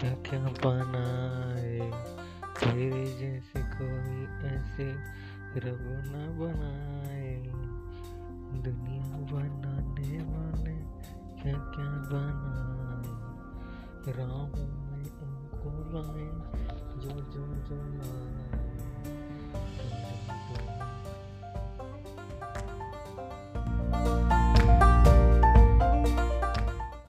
क्या क्या बनाए तेरे जैसे कोई ऐसे रब न बनाए दुनिया बनाने वाले क्या क्या बनाए राहों में उनको लाए, जो जो जो लाए